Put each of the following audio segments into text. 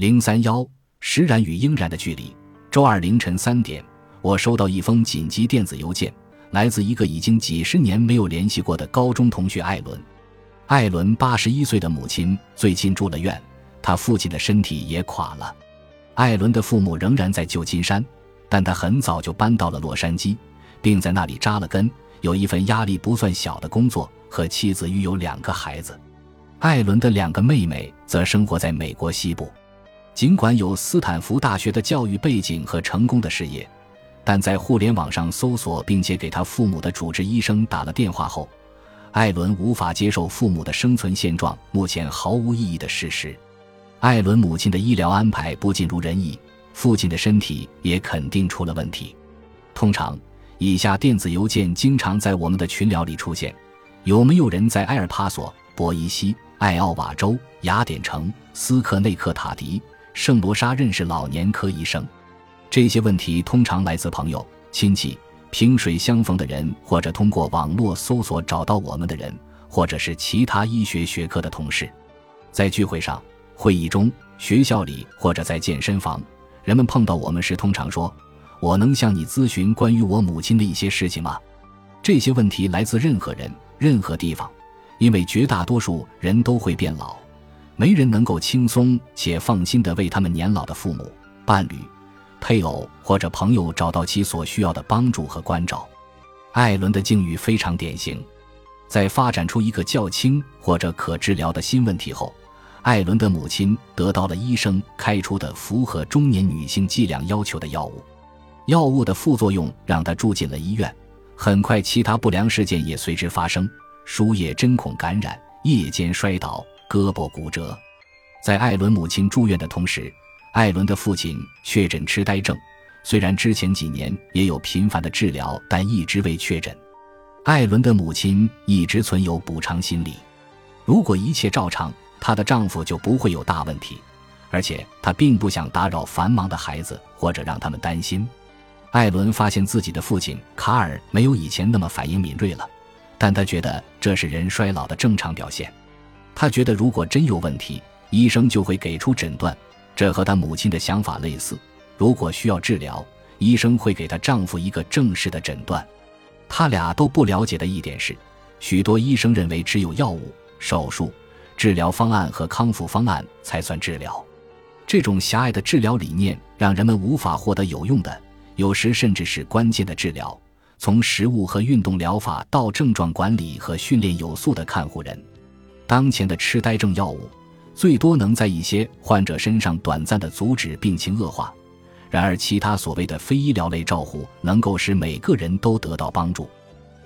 零三幺，石然与英然的距离。周二凌晨三点，我收到一封紧急电子邮件，来自一个已经几十年没有联系过的高中同学艾伦。艾伦八十一岁的母亲最近住了院，他父亲的身体也垮了。艾伦的父母仍然在旧金山，但他很早就搬到了洛杉矶，并在那里扎了根，有一份压力不算小的工作，和妻子育有两个孩子。艾伦的两个妹妹则生活在美国西部，尽管有斯坦福大学的教育背景和成功的事业，但在互联网上搜索并且给他父母的主治医生打了电话后，艾伦无法接受父母的生存现状目前毫无意义的事实。艾伦母亲的医疗安排不尽如人意，父亲的身体也肯定出了问题。通常，以下电子邮件经常在我们的群聊里出现：有没有人在埃尔帕索、博伊西？艾奥瓦州、雅典城、斯克内克塔迪、圣罗莎认识老年科医生。这些问题通常来自朋友、亲戚、萍水相逢的人，或者通过网络搜索找到我们的人，或者是其他医学学科的同事。在聚会上、会议中、学校里或者在健身房，人们碰到我们时，通常说：“我能向你咨询关于我母亲的一些事情吗？”这些问题来自任何人、任何地方。因为绝大多数人都会变老，没人能够轻松且放心地为他们年老的父母、伴侣、配偶或者朋友找到其所需要的帮助和关照。艾伦的境遇非常典型，在发展出一个较轻或者可治疗的新问题后，艾伦的母亲得到了医生开出的符合中年女性剂量要求的药物。药物的副作用让她住进了医院，很快其他不良事件也随之发生。输液针孔感染，夜间摔倒，胳膊骨折。在艾伦母亲住院的同时，艾伦的父亲确诊痴呆症。虽然之前几年也有频繁的治疗，但一直未确诊。艾伦的母亲一直存有补偿心理，如果一切照常，她的丈夫就不会有大问题。而且她并不想打扰繁忙的孩子，或者让他们担心。艾伦发现自己的父亲卡尔没有以前那么反应敏锐了。但他觉得这是人衰老的正常表现。他觉得如果真有问题，医生就会给出诊断。这和他母亲的想法类似。如果需要治疗，医生会给她丈夫一个正式的诊断。他俩都不了解的一点是，许多医生认为只有药物、手术、治疗方案和康复方案才算治疗。这种狭隘的治疗理念让人们无法获得有用的，有时甚至是关键的治疗。从食物和运动疗法到症状管理和训练有素的看护人，当前的痴呆症药物最多能在一些患者身上短暂的阻止病情恶化。然而，其他所谓的非医疗类照护能够使每个人都得到帮助。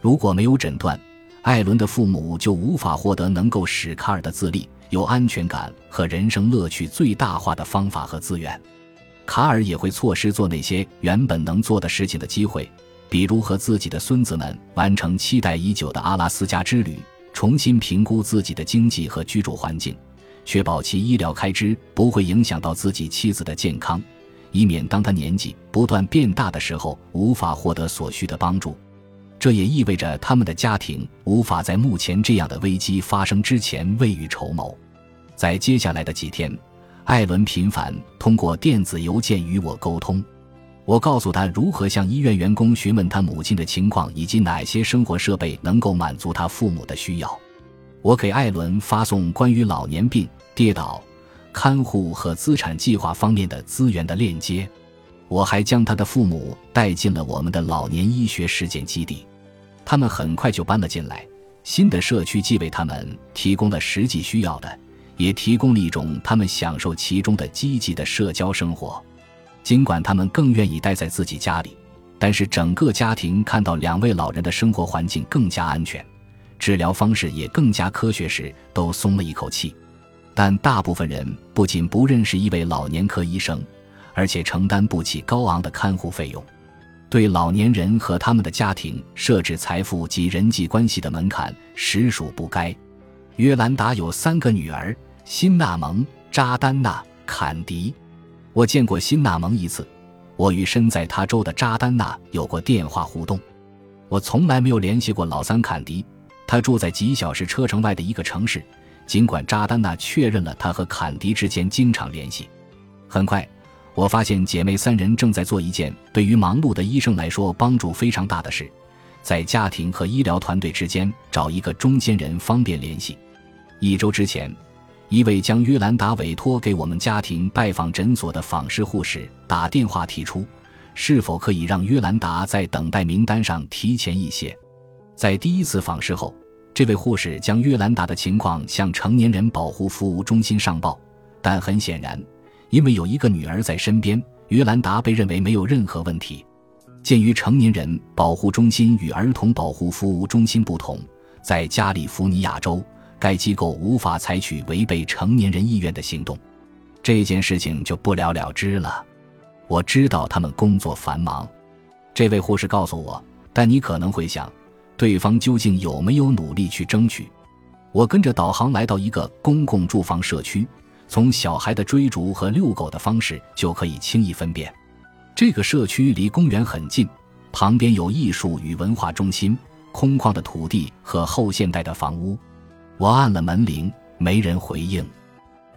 如果没有诊断，艾伦的父母就无法获得能够使卡尔的自立、有安全感和人生乐趣最大化的方法和资源。卡尔也会错失做那些原本能做的事情的机会。比如和自己的孙子们完成期待已久的阿拉斯加之旅，重新评估自己的经济和居住环境，确保其医疗开支不会影响到自己妻子的健康，以免当他年纪不断变大的时候无法获得所需的帮助。这也意味着他们的家庭无法在目前这样的危机发生之前未雨绸缪。在接下来的几天，艾伦频繁通过电子邮件与我沟通。我告诉他如何向医院员工询问他母亲的情况，以及哪些生活设备能够满足他父母的需要。我给艾伦发送关于老年病、跌倒、看护和资产计划方面的资源的链接。我还将他的父母带进了我们的老年医学实践基地。他们很快就搬了进来。新的社区既为他们提供了实际需要的，也提供了一种他们享受其中的积极的社交生活。尽管他们更愿意待在自己家里，但是整个家庭看到两位老人的生活环境更加安全，治疗方式也更加科学时，都松了一口气。但大部分人不仅不认识一位老年科医生，而且承担不起高昂的看护费用。对老年人和他们的家庭设置财富及人际关系的门槛实属不该。约兰达有三个女儿：辛纳蒙、扎丹娜、坎迪。我见过辛纳蒙一次，我与身在他州的扎丹娜有过电话互动。我从来没有联系过老三坎迪，他住在几小时车程外的一个城市。尽管扎丹娜确认了他和坎迪之间经常联系，很快，我发现姐妹三人正在做一件对于忙碌的医生来说帮助非常大的事，在家庭和医疗团队之间找一个中间人，方便联系。一周之前，一位将约兰达委托给我们家庭拜访诊所的访视护士打电话提出，是否可以让约兰达在等待名单上提前一些。在第一次访视后，这位护士将约兰达的情况向成年人保护服务中心上报，但很显然，因为有一个女儿在身边，约兰达被认为没有任何问题。鉴于成年人保护中心与儿童保护服务中心不同，在加利福尼亚州，该机构无法采取违背成年人意愿的行动，这件事情就不了了之了。我知道他们工作繁忙，这位护士告诉我，但你可能会想。对方究竟有没有努力去争取？我跟着导航来到一个公共住房社区，从小孩的追逐和遛狗的方式就可以轻易分辨。这个社区离公园很近，旁边有艺术与文化中心、空旷的土地和后现代的房屋。我按了门铃，没人回应。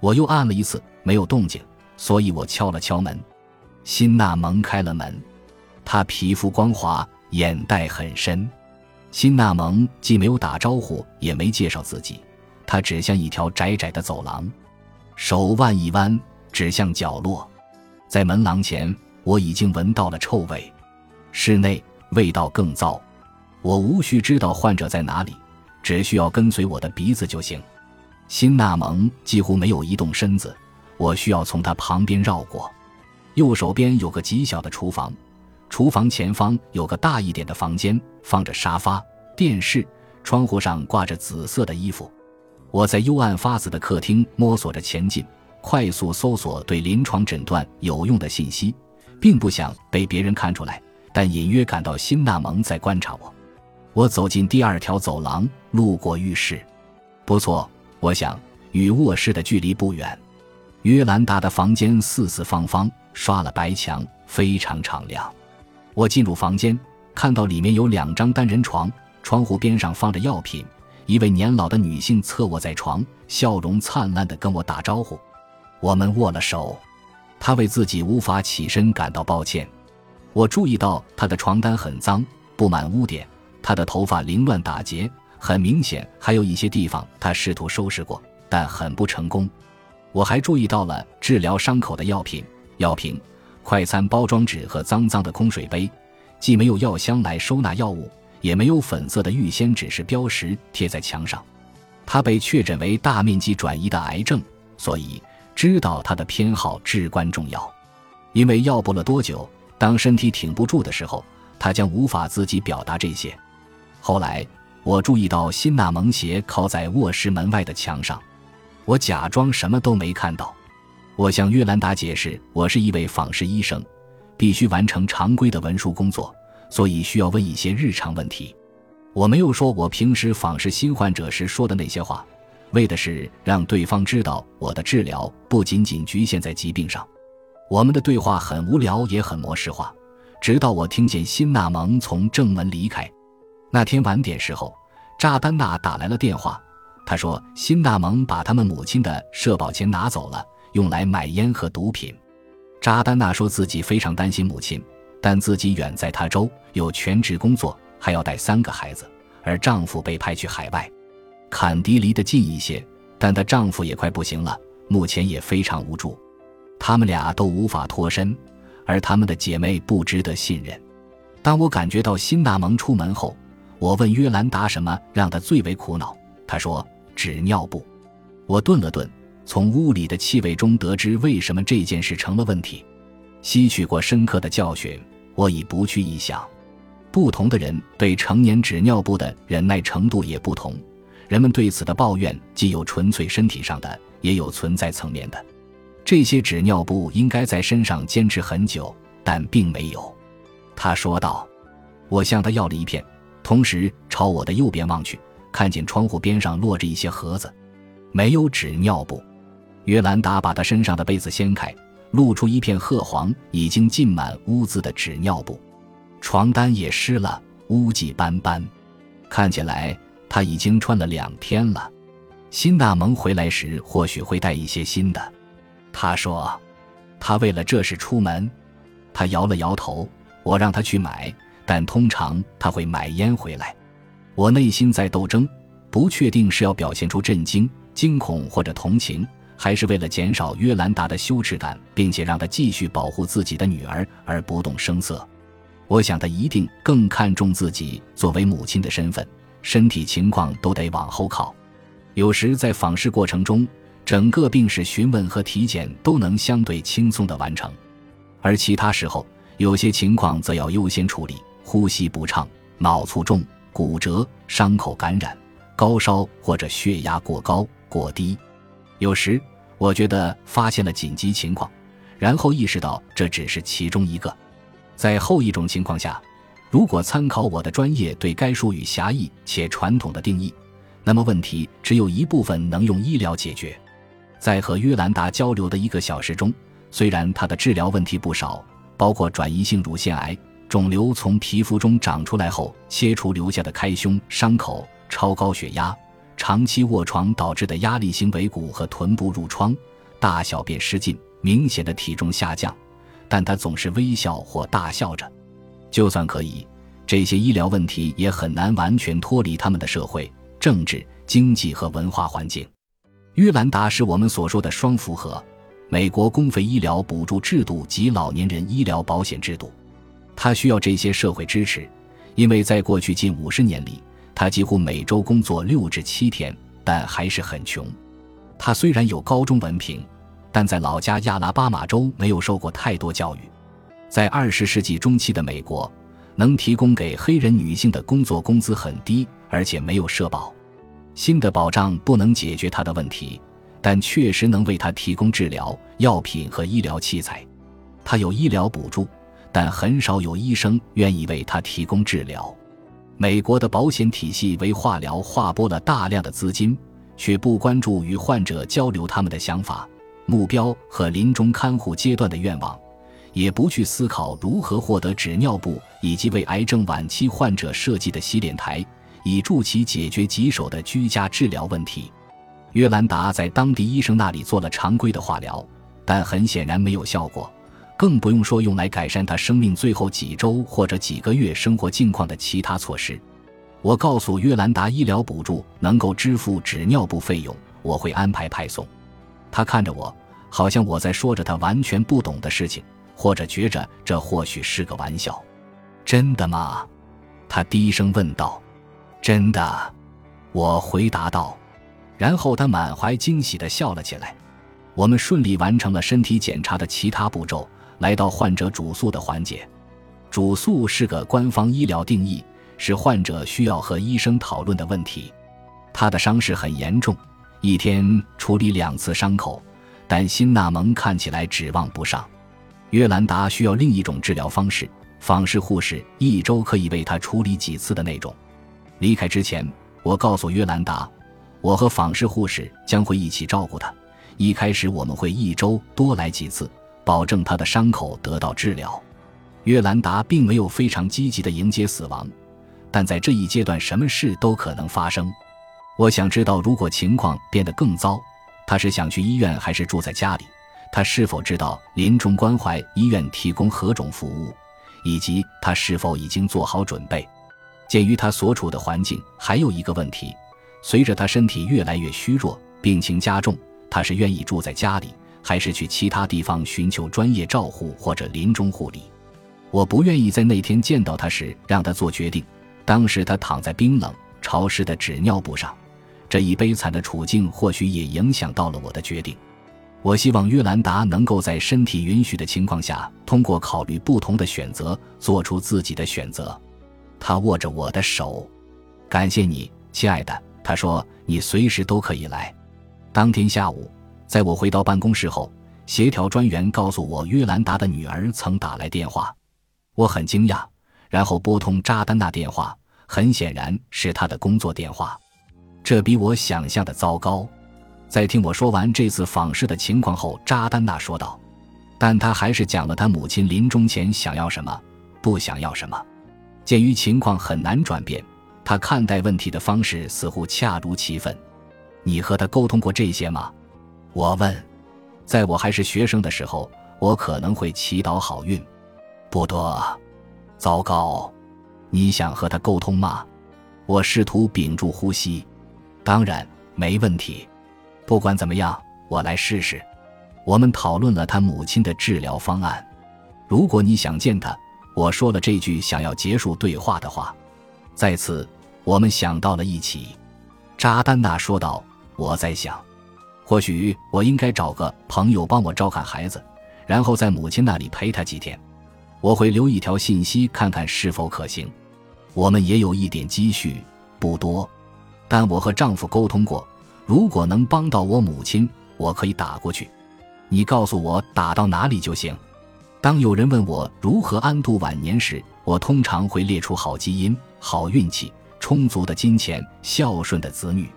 我又按了一次，没有动静，所以我敲了敲门。辛纳蒙开了门，他皮肤光滑，眼袋很深。辛纳蒙既没有打招呼，也没介绍自己，他指向一条窄窄的走廊，手腕一弯，指向角落。在门廊前，我已经闻到了臭味，室内味道更糟。我无需知道患者在哪里，只需要跟随我的鼻子就行。辛纳蒙几乎没有移动身子，我需要从他旁边绕过。右手边有个极小的厨房。厨房前方有个大一点的房间，放着沙发、电视，窗户上挂着紫色的衣服。我在幽暗发紫的客厅摸索着前进，快速搜索对临床诊断有用的信息，并不想被别人看出来，但隐约感到辛纳蒙在观察我。我走进第二条走廊，路过浴室，不错，我想与卧室的距离不远。约兰达的房间四四方方，刷了白墙，非常敞亮。我进入房间，看到里面有两张单人床，窗户边上放着药品。一位年老的女性侧卧在床，笑容灿烂地跟我打招呼。我们握了手，她为自己无法起身感到抱歉。我注意到她的床单很脏，布满污点，他的头发凌乱打结，很明显还有一些地方他试图收拾过，但很不成功。我还注意到了治疗伤口的药品、药瓶。快餐包装纸和脏脏的空水杯，既没有药箱来收纳药物，也没有粉色的预先指示标识贴在墙上。他被确诊为大面积转移的癌症，所以知道他的偏好至关重要。因为药不了多久，当身体挺不住的时候，他将无法自己表达这些。后来我注意到辛纳蒙鞋靠在卧室门外的墙上，我假装什么都没看到。我向约兰达解释，我是一位访视医生，必须完成常规的文书工作，所以需要问一些日常问题。我没有说我平时访视新患者时说的那些话，为的是让对方知道我的治疗不仅仅局限在疾病上。我们的对话很无聊，也很模式化，直到我听见辛纳蒙从正门离开。那天晚点时候，扎丹娜打来了电话，她说辛纳蒙把他们母亲的社保钱拿走了。用来买烟和毒品，扎丹娜说自己非常担心母亲，但自己远在他州，有全职工作，还要带三个孩子，而丈夫被派去海外。坎迪离得近一些，但她丈夫也快不行了，目前也非常无助。他们俩都无法脱身，而他们的姐妹不值得信任。当我感觉到辛纳蒙出门后，我问约兰达什么让他最为苦恼，他说纸尿布。我顿了顿。从屋里的气味中得知为什么这件事成了问题，吸取过深刻的教训，我已不去臆想。不同的人对成年纸尿布的忍耐程度也不同，人们对此的抱怨既有纯粹身体上的，也有存在层面的。这些纸尿布应该在身上坚持很久，但并没有。他说道。我向他要了一片，同时朝我的右边望去，看见窗户边上落着一些盒子，没有纸尿布。约兰达把他身上的被子掀开，露出一片褐黄、已经浸满污渍的纸尿布，床单也湿了，污迹斑斑。看起来他已经穿了两天了。辛纳蒙回来时或许会带一些新的，他说。他为了这事出门？他摇了摇头。我让他去买，但通常他会买烟回来。我内心在斗争，不确定是要表现出震惊、惊恐或者同情，还是为了减少约兰达的羞耻感，并且让他继续保护自己的女儿而不动声色。我想他一定更看重自己作为母亲的身份，身体情况都得往后靠。有时在访视过程中。整个病史询问和体检都能相对轻松地完成，而其他时候，有些情况则要优先处理：呼吸不畅、脑卒中、骨折、伤口感染、高烧或者血压过高、过低。有时，我觉得发现了紧急情况，然后意识到这只是其中一个。在后一种情况下，如果参考我的专业对该术语狭义且传统的定义，那么问题只有一部分能用医疗解决。在和约兰达交流的一个小时中，虽然他的治疗问题不少，包括转移性乳腺癌、肿瘤从皮肤中长出来后切除留下的开胸伤口、超高血压、长期卧床导致的压力性尾骨和臀部褥疮、大小便失禁、明显的体重下降，但他总是微笑或大笑着。就算可以，这些医疗问题也很难完全脱离他们的社会、政治、经济和文化环境。约兰达是我们所说的双符合，美国公费医疗补助制度及老年人医疗保险制度。他需要这些社会支持，因为在过去近五十年里，他几乎每周工作六至七天，但还是很穷。他虽然有高中文凭，但在老家亚拉巴马州没有受过太多教育。在二十世纪中期的美国，能提供给黑人女性的工作工资很低，而且没有社保。新的保障不能解决他的问题，但确实能为他提供治疗药品和医疗器材。他有医疗补助，但很少有医生愿意为他提供治疗。美国的保险体系为化疗划拨了大量的资金，却不关注与患者交流他们的想法、目标和临终看护阶段的愿望，也不去思考如何获得纸尿布以及为癌症晚期患者设计的洗脸台。以助其解决棘手的居家治疗问题。约兰达在当地医生那里做了常规的化疗，但很显然没有效果，更不用说用来改善他生命最后几周或者几个月生活境况的其他措施。我告诉约兰达，医疗补助能够支付纸尿布费用，我会安排派送。他看着我，好像我在说着他完全不懂的事情，或者觉着这或许是个玩笑。真的吗？他低声问道。真的，我回答道，然后他满怀惊喜地笑了起来。我们顺利完成了身体检查的其他步骤，来到患者主诉的环节。主诉是个官方医疗定义，是患者需要和医生讨论的问题。他的伤势很严重，一天处理两次伤口，但辛纳蒙看起来指望不上。约兰达需要另一种治疗方式，访视护士一周可以为他处理几次的那种。离开之前，我告诉约兰达，我和访视护士将会一起照顾他。一开始我们会一周多来几次，保证他的伤口得到治疗。约兰达并没有非常积极地迎接死亡，但在这一阶段，什么事都可能发生。我想知道，如果情况变得更糟，他是想去医院还是住在家里？他是否知道临终关怀医院提供何种服务，以及他是否已经做好准备？鉴于他所处的环境，还有一个问题：随着他身体越来越虚弱，病情加重，他是愿意住在家里，还是去其他地方寻求专业照护或者临终护理？我不愿意在那天见到他时让他做决定。当时他躺在冰冷潮湿的纸尿布上，这一悲惨的处境或许也影响到了我的决定。我希望约兰达能够在身体允许的情况下，通过考虑不同的选择，做出自己的选择。他握着我的手，感谢你，亲爱的。他说：“你随时都可以来。”当天下午，在我回到办公室后，协调专员告诉我，约兰达的女儿曾打来电话。我很惊讶，然后拨通扎丹娜电话，很显然是他的工作电话。这比我想象的糟糕。在听我说完这次访视的情况后，扎丹娜说道：“但他还是讲了他母亲临终前想要什么，不想要什么。”鉴于情况很难转变，他看待问题的方式似乎恰如其分。你和他沟通过这些吗？我问。在我还是学生的时候，我可能会祈祷好运。不多，糟糕！你想和他沟通吗？我试图屏住呼吸。当然没问题。不管怎么样，我来试试。我们讨论了他母亲的治疗方案。如果你想见他，我说了这句想要结束对话的话。在此，我们想到了一起。扎丹娜说道：“我在想，或许我应该找个朋友帮我照看孩子，然后在母亲那里陪她几天。我会留一条信息，看看是否可行。我们也有一点积蓄，不多，但我和丈夫沟通过，如果能帮到我母亲，我可以打过去。你告诉我打到哪里就行。”当有人问我如何安度晚年时，我通常会列出好基因、好运气、充足的金钱、孝顺的子女。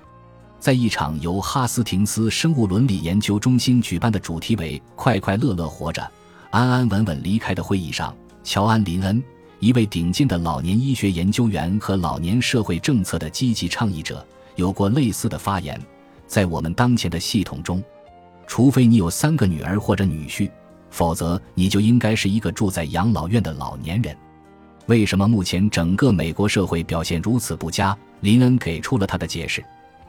在一场由哈斯廷斯生物伦理研究中心举办的主题为“快快乐乐活着，安安稳稳离开”的会议上，乔安·林恩，一位顶尖的老年医学研究员和老年社会政策的积极倡议者，有过类似的发言：在我们当前的系统中，除非你有三个女儿或者女婿。否则，你就应该是一个住在养老院的老年人。为什么目前整个美国社会表现如此不佳？林恩给出了他的解释：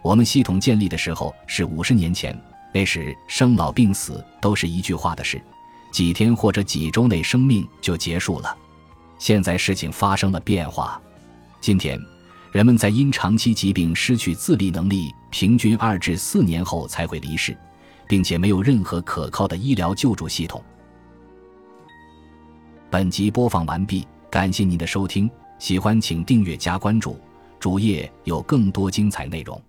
我们系统建立的时候是五十年前，那时生老病死都是一句话的事，几天或者几周内生命就结束了。现在事情发生了变化，今天人们在因长期疾病失去自理能力，平均二至四年后才会离世，并且没有任何可靠的医疗救助系统。本集播放完毕，感谢您的收听，喜欢请订阅加关注，主页有更多精彩内容。